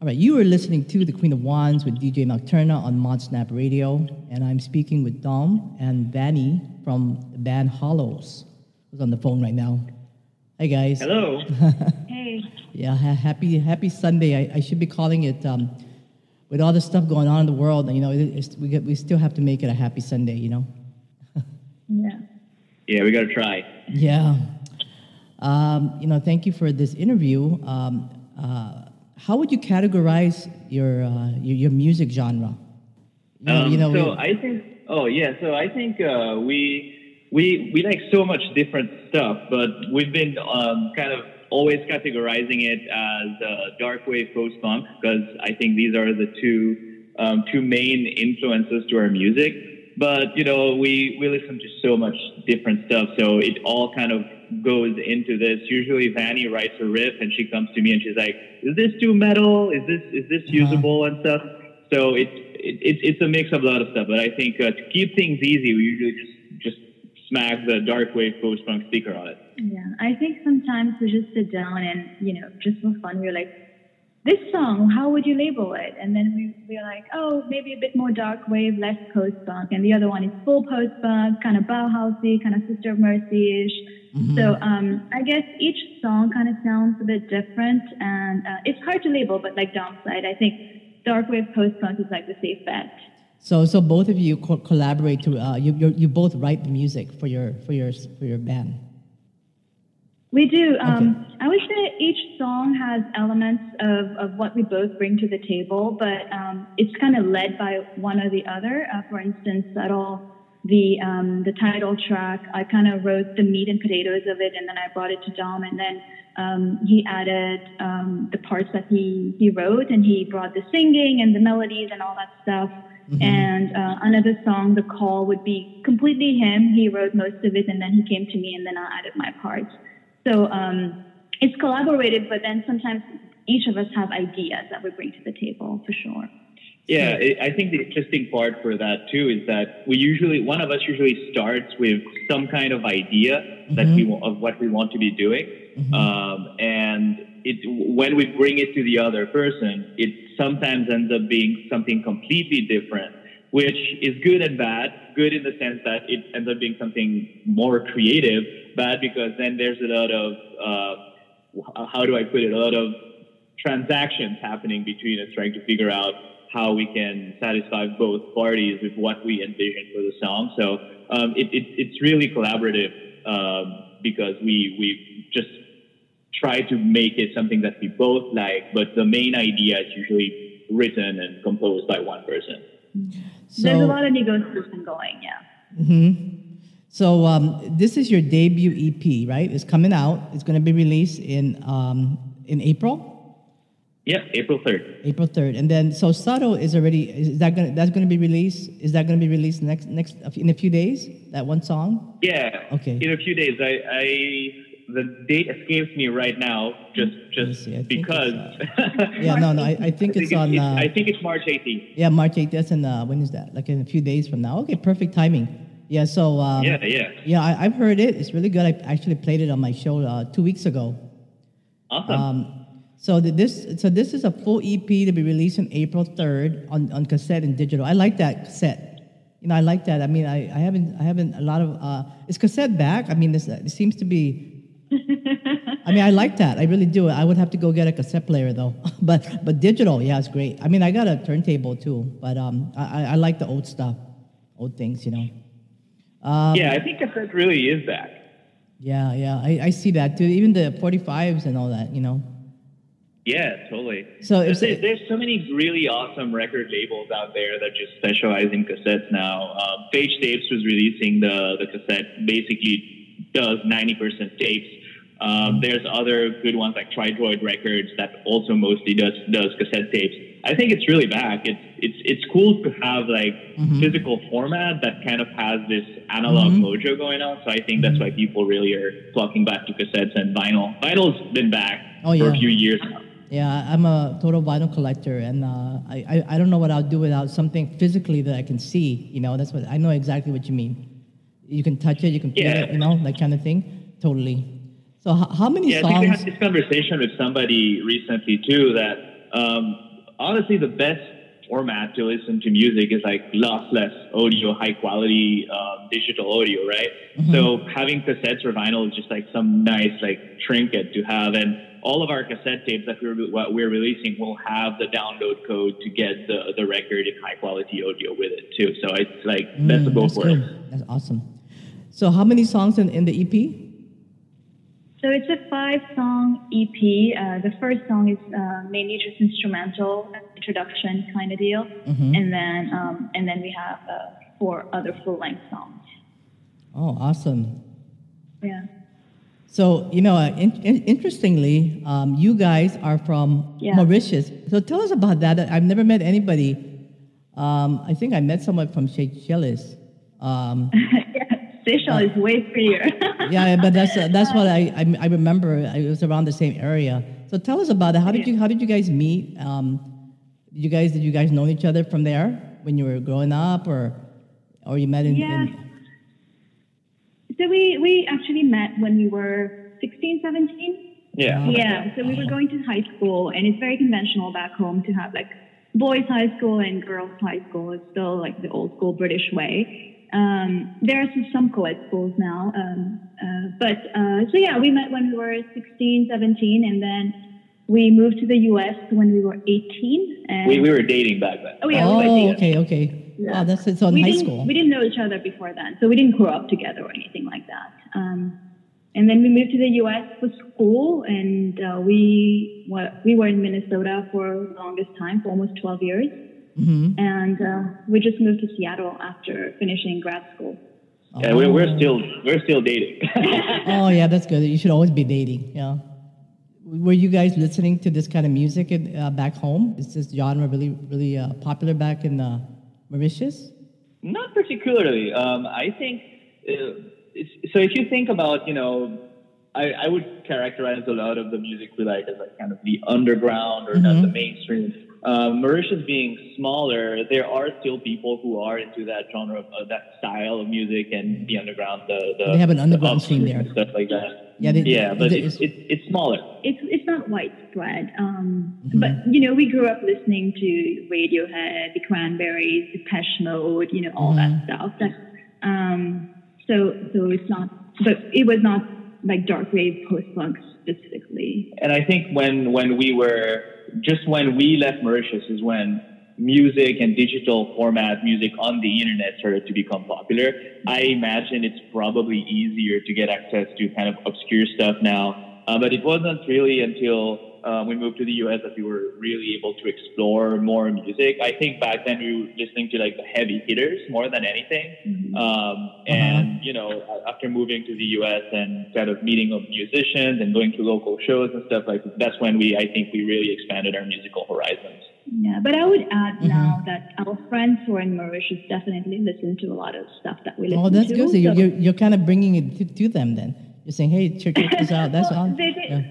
All right, you are listening to The Queen of Wands with DJ Nocturna on ModSnap Radio, and I'm speaking with Dom and Vanny from the band Hallows, who's on the phone right now. Hey guys. Hello. Hey. Yeah, ha- happy happy Sunday. I, I should be calling it um, with all the stuff going on in the world. And you know, it, it's, we get, we still have to make it a happy Sunday. You know. Yeah. Yeah, we got to try. Yeah. Um, you know, thank you for this interview. Um, uh, how would you categorize your uh, your, your music genre? You know, Um, you know, so we- I think. Oh yeah. So I think uh, we we we like so much different stuff, but we've been um, kind of always categorizing it as uh, dark wave post punk because I think these are the two um, two main influences to our music. But you know, we we listen to so much different stuff, so it all kind of goes into this. Usually, Vanny writes a riff, and she comes to me and she's like, "Is this too metal? Is this is this Uh-huh. usable and stuff?" So it, it, it it's a mix of a lot of stuff. But I think uh, to keep things easy, we usually just just smack the dark wave post punk speaker on it. Yeah. I think sometimes we just sit down and, you know, just for fun, we're like, this song, how would you label it? And then we, we're like, oh, maybe a bit more dark wave, less post punk. And the other one is full post punk, kind of Bauhausy, kind of Sister of Mercy ish. So um, I guess each song kind of sounds a bit different. And uh, it's hard to label, but like Dom said, I think dark wave post punk is like the safe bet. so so both of you co- collaborate to uh, you you you both write the music for your for your for your band. We do. Um, I would say each song has elements of, of what we both bring to the table, but um, it's kind of led by one or the other. Uh, for instance, Subtle, the um, the title track, I kind of wrote the meat and potatoes of it, and then I brought it to Dom, and then um, he added um, the parts that he he wrote, and he brought the singing and the melodies and all that stuff. And uh, another song, The Call, would be completely him. He wrote most of it, and then he came to me, and then I added my parts. So um, it's collaborative, but then sometimes each of us have ideas that we bring to the table for sure. Yeah, I I think the interesting part for that too is that we usually one of us usually starts with some kind of idea that we of what we want to be doing, um, and it when we bring it to the other person, it sometimes ends up being something completely different, which is good and bad. Good in the sense that it ends up being something more creative. Bad because then there's a lot of uh, how do I put it? A lot of transactions happening between us trying to figure out how we can satisfy both parties with what we envision for the song. So um, it, it, it's really collaborative um, because we we just try to make it something that we both like, but the main idea is usually written and composed by one person. There's a lot of negotiation going, yeah. so um, this is your debut EP, right? It's coming out. It's going to be released in um, in April. Yeah, April third. April third, and then so Subtle is already is that gonna that's gonna be released? Is that gonna be released next next in a few days? That one song. Yeah. Okay. In a few days, I, I the date escapes me right now, just just see, I think because. Yeah, no, no, I, I think it's on. it's- Uh, I think it's March 18th. yeah, March 18th. That's in uh, when is that? Like in a few days from now. Okay, perfect timing. Yeah, so um, Yeah, yeah. yeah, I, I've heard it. It's really good. I actually played it on my show uh, two weeks ago. Awesome. Um, so the, this so this is a full EP to be released on April 3rd on, on cassette and digital. I like that cassette. You know, I like that. I mean, I, I haven't I haven't a lot of uh, is cassette back? I mean, this it seems to be. I mean, I like that. I really do. I would have to go get a cassette player though. but but digital, yeah, it's great. I mean, I got a turntable too, but um, I, I- I like the old stuff, old things, you know. Um, yeah, I think cassette really is back. Yeah, yeah, I, I see that too. Even the 45s and all that, you know. Yeah, totally. So There's, there's so many really awesome record labels out there that just specialize in cassettes now. Um, Page Tapes was releasing the, the cassette, basically does 90% tapes. Um, there's other good ones like Tridroid Records that also mostly does does cassette tapes. I think it's really back. It's it's it's cool to have like physical format that kind of has this analog mojo going on. So I think that's why people really are flocking back to cassettes and vinyl. Vinyl's been back Oh, for a few years now. Yeah, I'm a total vinyl collector, and uh, I, I I don't know what I'll do without something physically that I can see. You know, that's what I know exactly what you mean. You can touch it, you can feel Yeah. it, you know, that kind of thing. Totally. So h- how many Yeah, I think we had this conversation with somebody recently too that um, honestly, the best format to listen to music is like lossless audio, high quality um, digital audio, right? Mm-hmm. So having cassettes or vinyl is just like some nice like trinket to have, and all of our cassette tapes that we're what we're releasing will have the download code to get the the record in high quality audio with it too. So it's like mm, that's a both worlds. That's awesome. So how many songs in, in the EP? So it's a five song EP. Uh, the first song is uh, mainly just instrumental, introduction kind of deal, mm-hmm. and then um, and then we have uh, four other full length songs. Oh, awesome! Yeah. So you know, uh, in, in, interestingly, um, you guys are from yeah. Mauritius. So tell us about that. I've never met anybody. Um, I think I met someone from Seychelles. Um, Seychelles is way prettier. yeah, but that's uh, that's what I, I, I remember. It was around the same area. So tell us about it. How did you how did you guys meet? Um, did you guys did you guys know each other from there when you were growing up, or or you met in? Yeah. In... So we we actually met when we were 16, 17. Yeah. Yeah. So we were going to high school, and it's very conventional back home to have like boys' high school and girls' high school. It's still like the old school British way. Um, there are some co-ed schools now, um, uh, but uh, so yeah, we met when we were 16, 17, and then we moved to the U.S. when we were 18. And we, we were dating back then. Oh yeah, oh, we okay, okay. Yeah. Oh, that's it's on we high school. We didn't know each other before then, so we didn't grow up together or anything like that. Um, and then we moved to the U.S. for school, and uh, we well, we were in Minnesota for the longest time, for almost 12 years. Mm-hmm. And uh, we just moved to Seattle after finishing grad school. Yeah, we're, we're still we're still dating. oh yeah, that's good. You should always be dating. Yeah. Were you guys listening to this kind of music in, uh, back home? Is this genre really really uh, popular back in uh, Mauritius? Not particularly. Um, I think uh, so. If you think about, you know, I, I, would characterize a lot of the music we like as like kind of the underground or mm-hmm. not the mainstream. Um, Mauritius being smaller, there are still people who are into that genre, of, uh, that style of music and the underground. The, the they have an underground scene there, stuff like that. Yeah, they, yeah, but it's, it's, it's smaller. It's it's not widespread. Um, mm-hmm. But you know, we grew up listening to Radiohead, the Cranberries, Depeche Mode, you know, all mm-hmm. that stuff. That, um, so so it's not, but it was not like dark wave post punk specifically. And I think when when we were just when we left Mauritius is when music and digital format music on the internet started to become popular. I imagine it's probably easier to get access to kind of obscure stuff now. Uh, but it wasn't really until um, we moved to the US that we were really able to explore more music. I think back then we were listening to like the heavy hitters more than anything. Mm-hmm. Um, uh-huh. and, uh-huh. you know, after moving to the US and kind of meeting of musicians and going to local shows and stuff like that's when we, I think we really expanded our musical horizons. Yeah, but I would add mm-hmm. now that our friends who are in Mauritius definitely listen to a lot of stuff that we listen to. Oh, that's to. good. So, you're, you're kind of bringing it to, to, them then. You're saying, hey, check this out. That's well, all. They, they, yeah.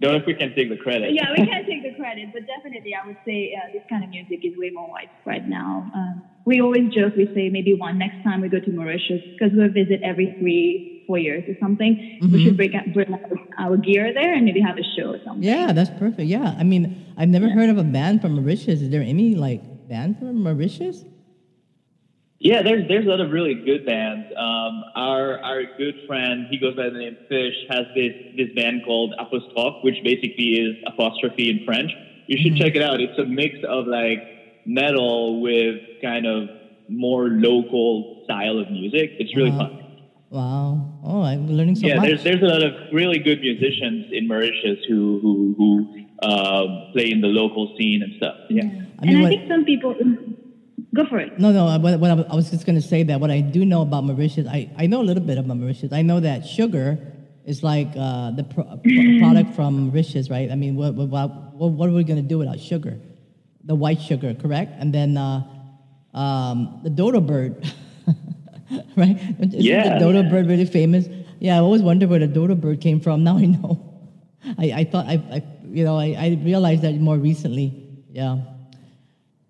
Don't know if we can take the credit. Yeah, we can take the credit, but definitely I would say uh, this kind of music is way more widespread now. Um, we always joke, we say maybe one next time we go to Mauritius, because we visit every three, four years or something, mm-hmm. we should bring, bring our gear there and maybe have a show or something. Yeah, that's perfect. Yeah, I mean, I've never yeah. heard of a band from Mauritius. Is there any like band from Mauritius? Yeah, there's there's a lot of really good bands. Um, our our good friend, he goes by the name Fish, has this this band called Apostrophe, which basically is apostrophe in French. You should mm-hmm. check it out. It's a mix of like metal with kind of more local style of music. It's really wow. fun. Wow! Oh, I'm learning so yeah, much. there's there's a lot of really good musicians in Mauritius who who who uh, play in the local scene and stuff. Yeah, yeah. I mean, and I think some people Go for it. No, no. What, what I was just going to say that what I do know about Mauritius, I, I know a little bit about Mauritius. I know that sugar is like uh, the pro- product from Mauritius, right? I mean, what, what, what are we going to do without sugar? The white sugar, correct? And then uh, um, the dodo bird, right? Isn't yeah. the dodo bird really famous? Yeah, I always wondered where the dodo bird came from. Now I know. I, I thought I, I you know I, I realized that more recently. Yeah.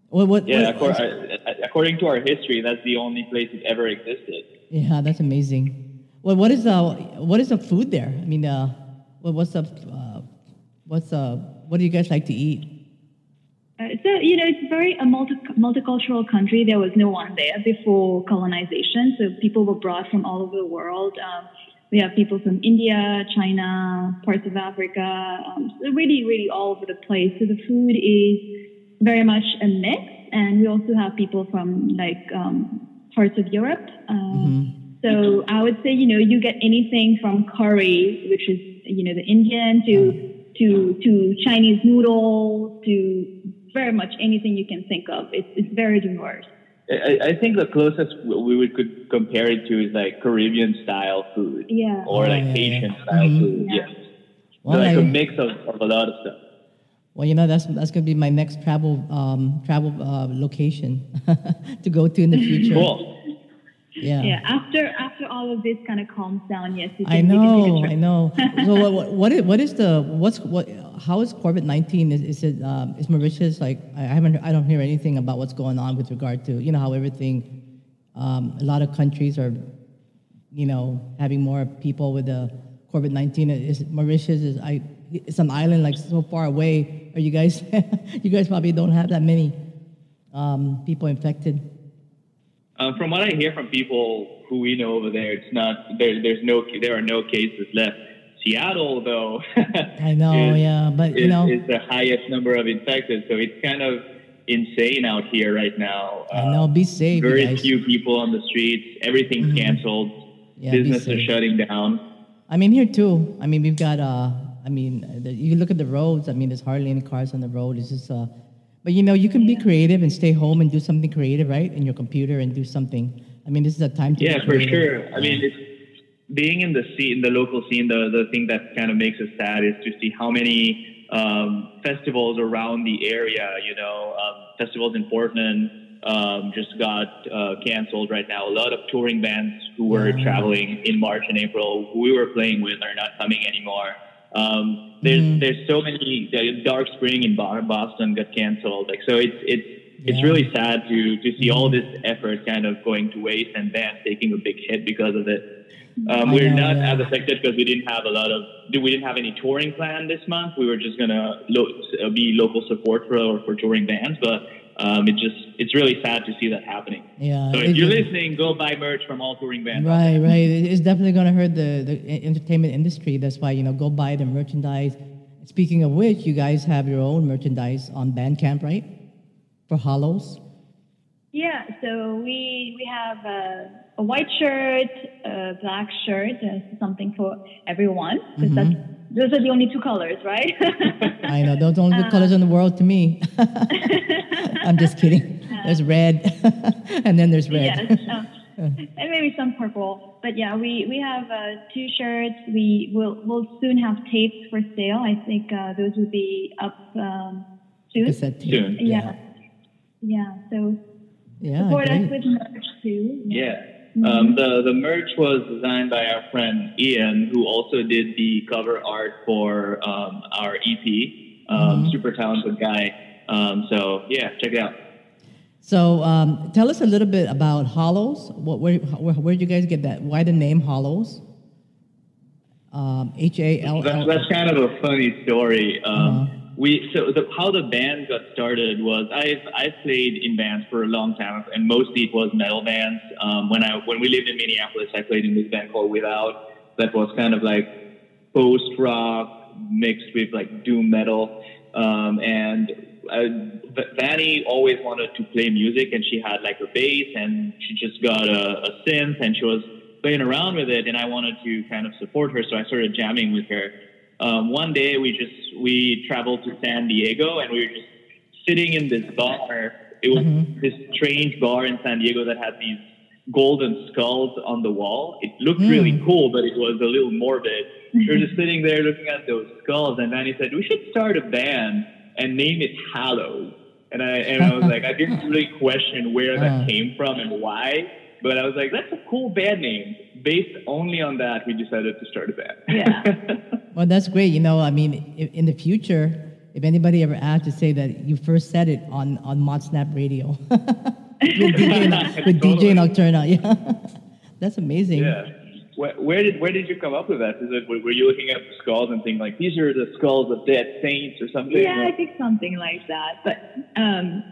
What, what, yeah, what, according to our history, that's the only place it ever existed. Yeah, that's amazing. Well, what is the what is the food there? I mean, uh, what's the uh, what's uh, what do you guys like to eat? Uh, so you know, it's very a multi- multicultural country. There was no one there before colonization, so people were brought from all over the world. Um, we have people from India, China, parts of Africa, um, so really, really all over the place. So the food is very much a mix, and we also have people from like um, parts of Europe. Um, So I would say, you know, you get anything from curry, which is you know the Indian, to to to Chinese noodles, to very much anything you can think of. It's it's very diverse. I, I think the closest we would could compare it to is like Caribbean style food Yeah. or Oh, like yeah, yeah. Haitian style Mhm. food. Yeah. Yes. Well, like I- a mix of, of a lot of stuff. Well, you know that's that's gonna be my next travel um, travel uh, location to go to in the future. Cool. Yeah. Yeah, after after all of this kind of calms down, yes, you can, I you can take a know, trip. I know. So what, what, what is what is the what's what? How is COVID nineteen? Is, is it um, is Mauritius like? I haven't I don't hear anything about what's going on with regard to you know how everything. Um, a lot of countries are, you know, having more people with the COVID nineteen. Is Mauritius is I? It's an island like so far away. Are you guys? you guys probably don't have that many um, people infected. Um, from what I hear from people who we know over there, it's not there. There's no there are no cases left. Seattle, though, I know, is, yeah, but you is, know, is the highest number of infected. So it's kind of insane out here right now. I know. Be safe, you Very guys. few people on the streets. Everything's canceled. Yeah, Business are shutting down. I mean, here too. I mean, we've got. Uh, I mean, the, you look at the roads. I mean, there's hardly any cars on the road. It's just. Uh, but you know, you can be creative and stay home and do something creative, right? In your computer and do something. I mean, this is a time to. Yeah, for sure. I mean, it's, being in the scene, the local scene, the, the thing that kind of makes us sad is to see how many um, festivals around the area, you know, um, festivals in Portland um, just got uh, canceled right now. A lot of touring bands who were Yeah. traveling in March and April, who we were playing with, are not coming anymore. Um, there's there's so many. Dark Spring in Boston got canceled. Like so, it's it's it's really sad to to see all this effort kind of going to waste and bands taking a big hit because of it. Um, we're know, not yeah. as affected because we didn't have a lot of we didn't have any touring plan this month. We were just gonna lo- uh, be local support for for touring bands, but um, it just it's really sad to see that happening. Yeah. So if you're listening, go buy merch from all touring bands. Right, right. It's definitely going to hurt the, the entertainment industry. That's why, you know, go buy the merchandise. Speaking of which, you guys have your own merchandise on Bandcamp, right? For Hallows. Yeah, so we we have a, a white shirt, a black shirt, uh, something for everyone because that's those are the only two colors, right? I know, those are the only good colors in the world to me. I'm just kidding. There's red, and then there's red. yes, um, and maybe some purple. But yeah, we we have uh, two shirts. We will we'll soon have tapes for sale. I think uh, those will be up um, soon. Cassette tape. Soon. Yeah. Yeah. So Yeah, support us with merch too. Yeah. Um, the the merch was designed by our friend Ian, who also did the cover art for um, our EP. Um, Super talented guy. Um, so yeah, check it out. So, um, tell us a little bit about Hallows. What, where, where, where did you guys get that? Why the name Hallows? Um, H A L That's, that's kind of a funny story. Um, Uh-huh. We so the, how the band got started was I've I've played in bands for a long time, and mostly it was metal bands. Um, when I when we lived in Minneapolis, I played in this band called Without. That was kind of like post rock mixed with like doom metal. Um, and uh, Vanny always wanted to play music, and she had like a bass, and she just got a, a synth, and she was playing around with it. And I wanted to kind of support her, so I started jamming with her. Um, one day, we just we traveled to San Diego, and we were just sitting in this bar. It was this strange bar in San Diego that had these golden skulls on the wall. It looked really cool, but it was a little morbid. We were just sitting there looking at those skulls, and Manny said, "We should start a band and name it Hallows." And I and I was like, I didn't really question where that came from and why, but I was like, "That's a cool band name." Based only on that, we decided to start a band. Yeah. Well, that's great. You know, I mean, i- in the future, if anybody ever asked to say that you first said it on on Mod Snap Radio with DJ, with DJ Nocturna, yeah, that's amazing. yeah. Where, where, did where did you come up with that? Is it were you looking at the skulls and thinking like these are the skulls of dead saints or something? Yeah, I think something like that. But um,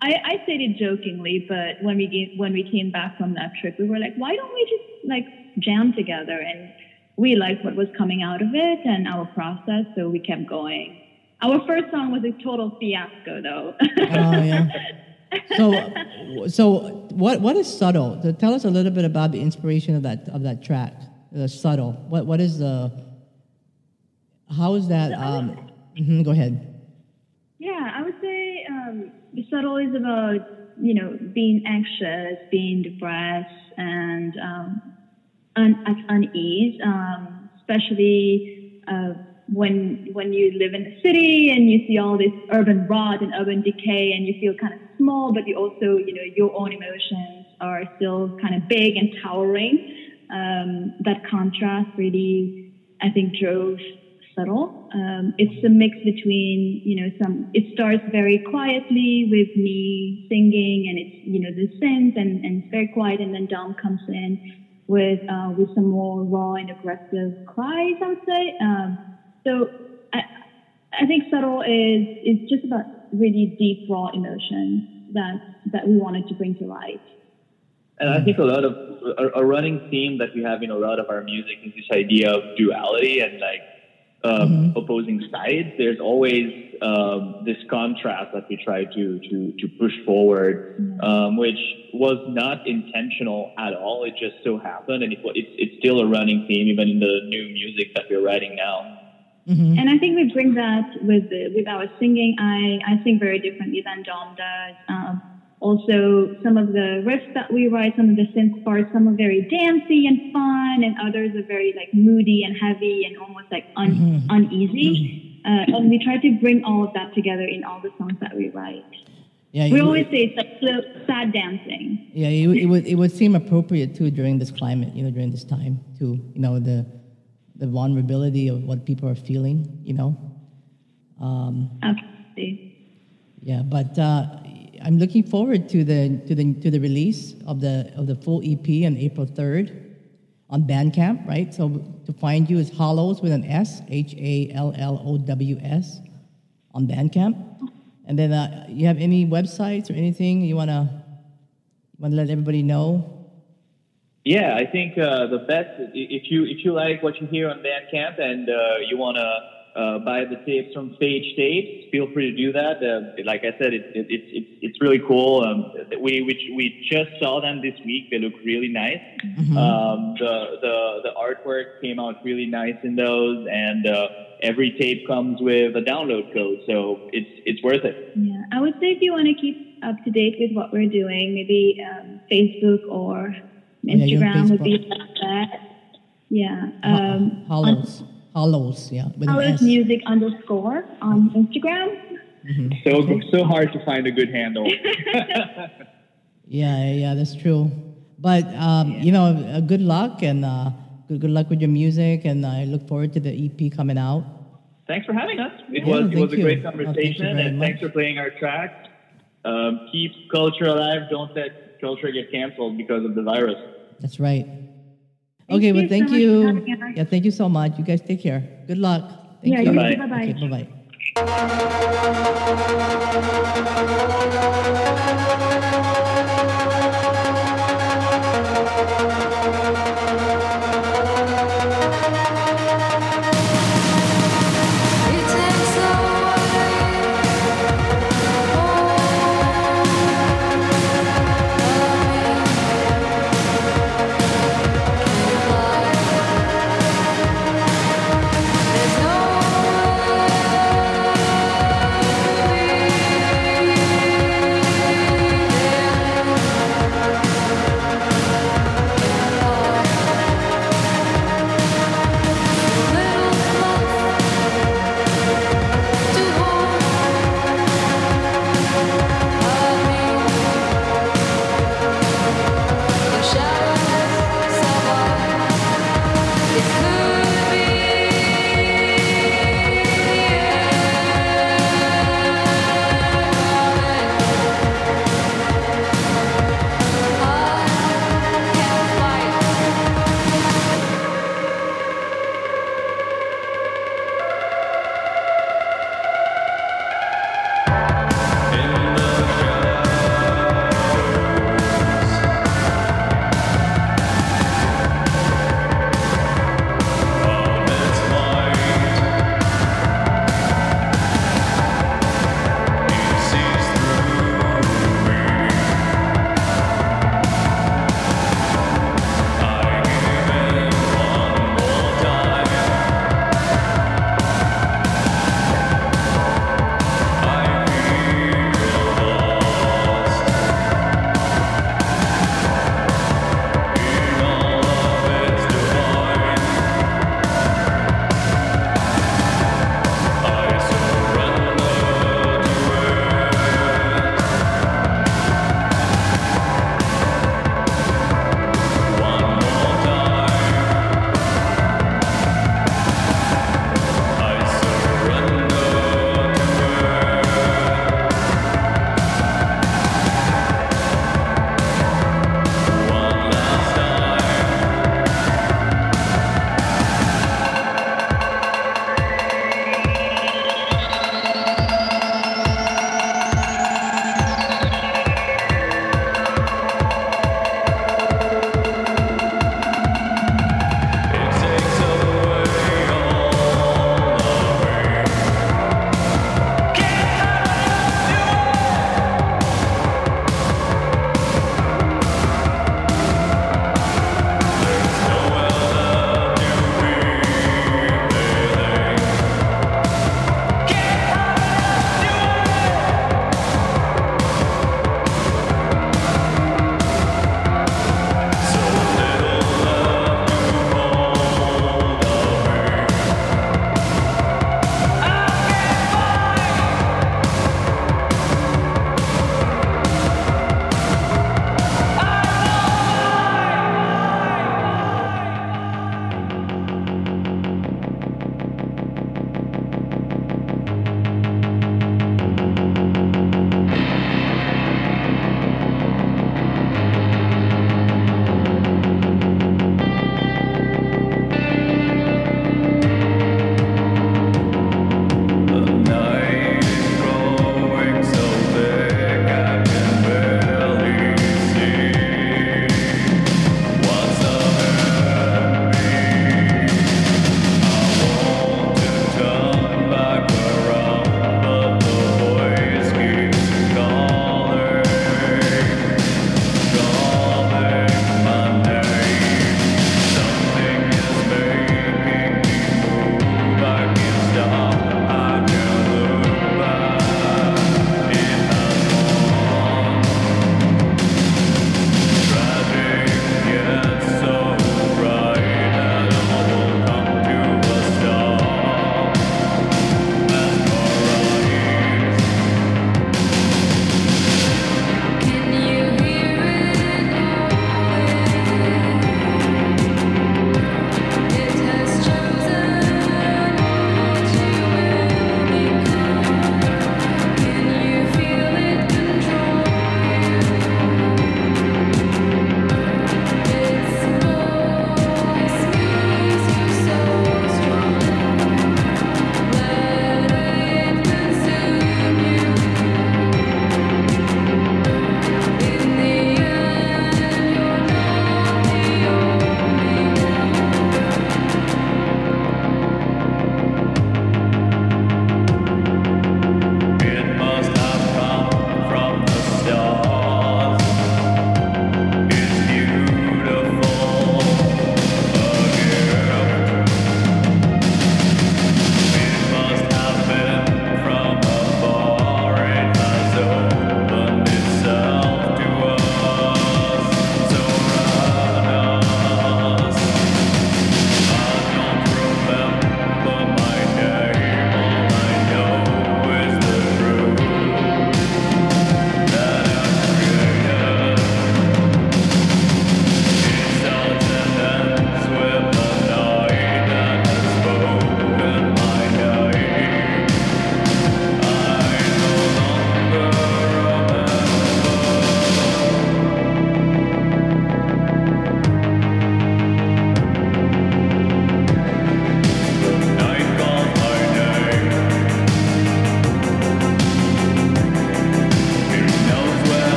I, I said it jokingly, but when we when we came back from that trip, we were like, why don't we just like jam together? And we liked what was coming out of it and our process, so we kept going. Our first song was a total fiasco, though. oh yeah. So, so what what is subtle? So tell us a little bit about the inspiration of that of that track. The subtle. What what is the? How is that? Um, mm-hmm, go ahead. Yeah, I would say um, the not always about you know being anxious, being depressed, and um, un- at unease, um, especially. Uh, when when you live in the city and you see all this urban rot and urban decay and you feel kind of small but you also you know your own emotions are still kind of big and towering um, that contrast really i think drove subtle um, it's a mix between you know some it starts very quietly with me singing and it's you know the synth and, and it's very quiet and then dom comes in with uh, with some more raw and aggressive cries i would say um, so I, I think subtle is is just about really deep, raw emotion that that we wanted to bring to light. And I think a lot of a, a, running theme that we have in a lot of our music is this idea of duality and like um, mm-hmm. opposing sides. There's always um, this contrast that we try to to to push forward, mm-hmm. um, which was not intentional at all. It just so happened, and it, it's it's still a running theme even in the new music that we're writing now. Mm-hmm. And I think we bring that with the, with our singing. I, I sing very differently than Dom does. Um, also, some of the riffs that we write, some of the synth parts, some are very dancey and fun, and others are very like moody and heavy and almost like un- mm-hmm. uneasy. Uh, and we try to bring all of that together in all the songs that we write. Yeah, we always say it's like slow, sad dancing. Yeah, it, it would it would seem appropriate too during this climate, you know, during this time too. You know the the vulnerability of what people are feeling, you know. Um, Absolutely. Yeah, but uh, I'm looking forward to the to the to the release of the of the full EP on April 3rd on Bandcamp, right? So to find you is Hallows with an S, H A L L O W S, on Bandcamp. And then uh, you have any websites or anything you wanna want to let everybody know yeah, I think uh, the best if you if you like what you hear on Bandcamp and uh, you want to uh, buy the tapes from Stage Tapes, feel free to do that. Uh, like I said, it's it, it, it's it's really cool. Um, we we we just saw them this week. They look really nice. Mm-hmm. Um, the the the artwork came out really nice in those, and uh, every tape comes with a download code, so it's it's worth it. Yeah, I would say if you want to keep up to date with what we're doing, maybe um, Facebook or Instagram yeah, would be like that. Yeah. Um, Hallows. Hallows, yeah. Hallows music underscore on Instagram. Mm-hmm. So so hard to find a good handle. yeah, yeah, that's true. But um, yeah. you know, uh, good luck and uh, good, good luck with your music, and I look forward to the EP coming out. Thanks for having us. It yeah, was it was a great conversation, oh, and much. thanks for playing our track. Um, keep culture alive. Don't let culture get canceled because of the virus. That's right. Okay, well, thank you. Yeah, thank you so much. You guys take care. Good luck. Thank you. Bye bye. bye bye.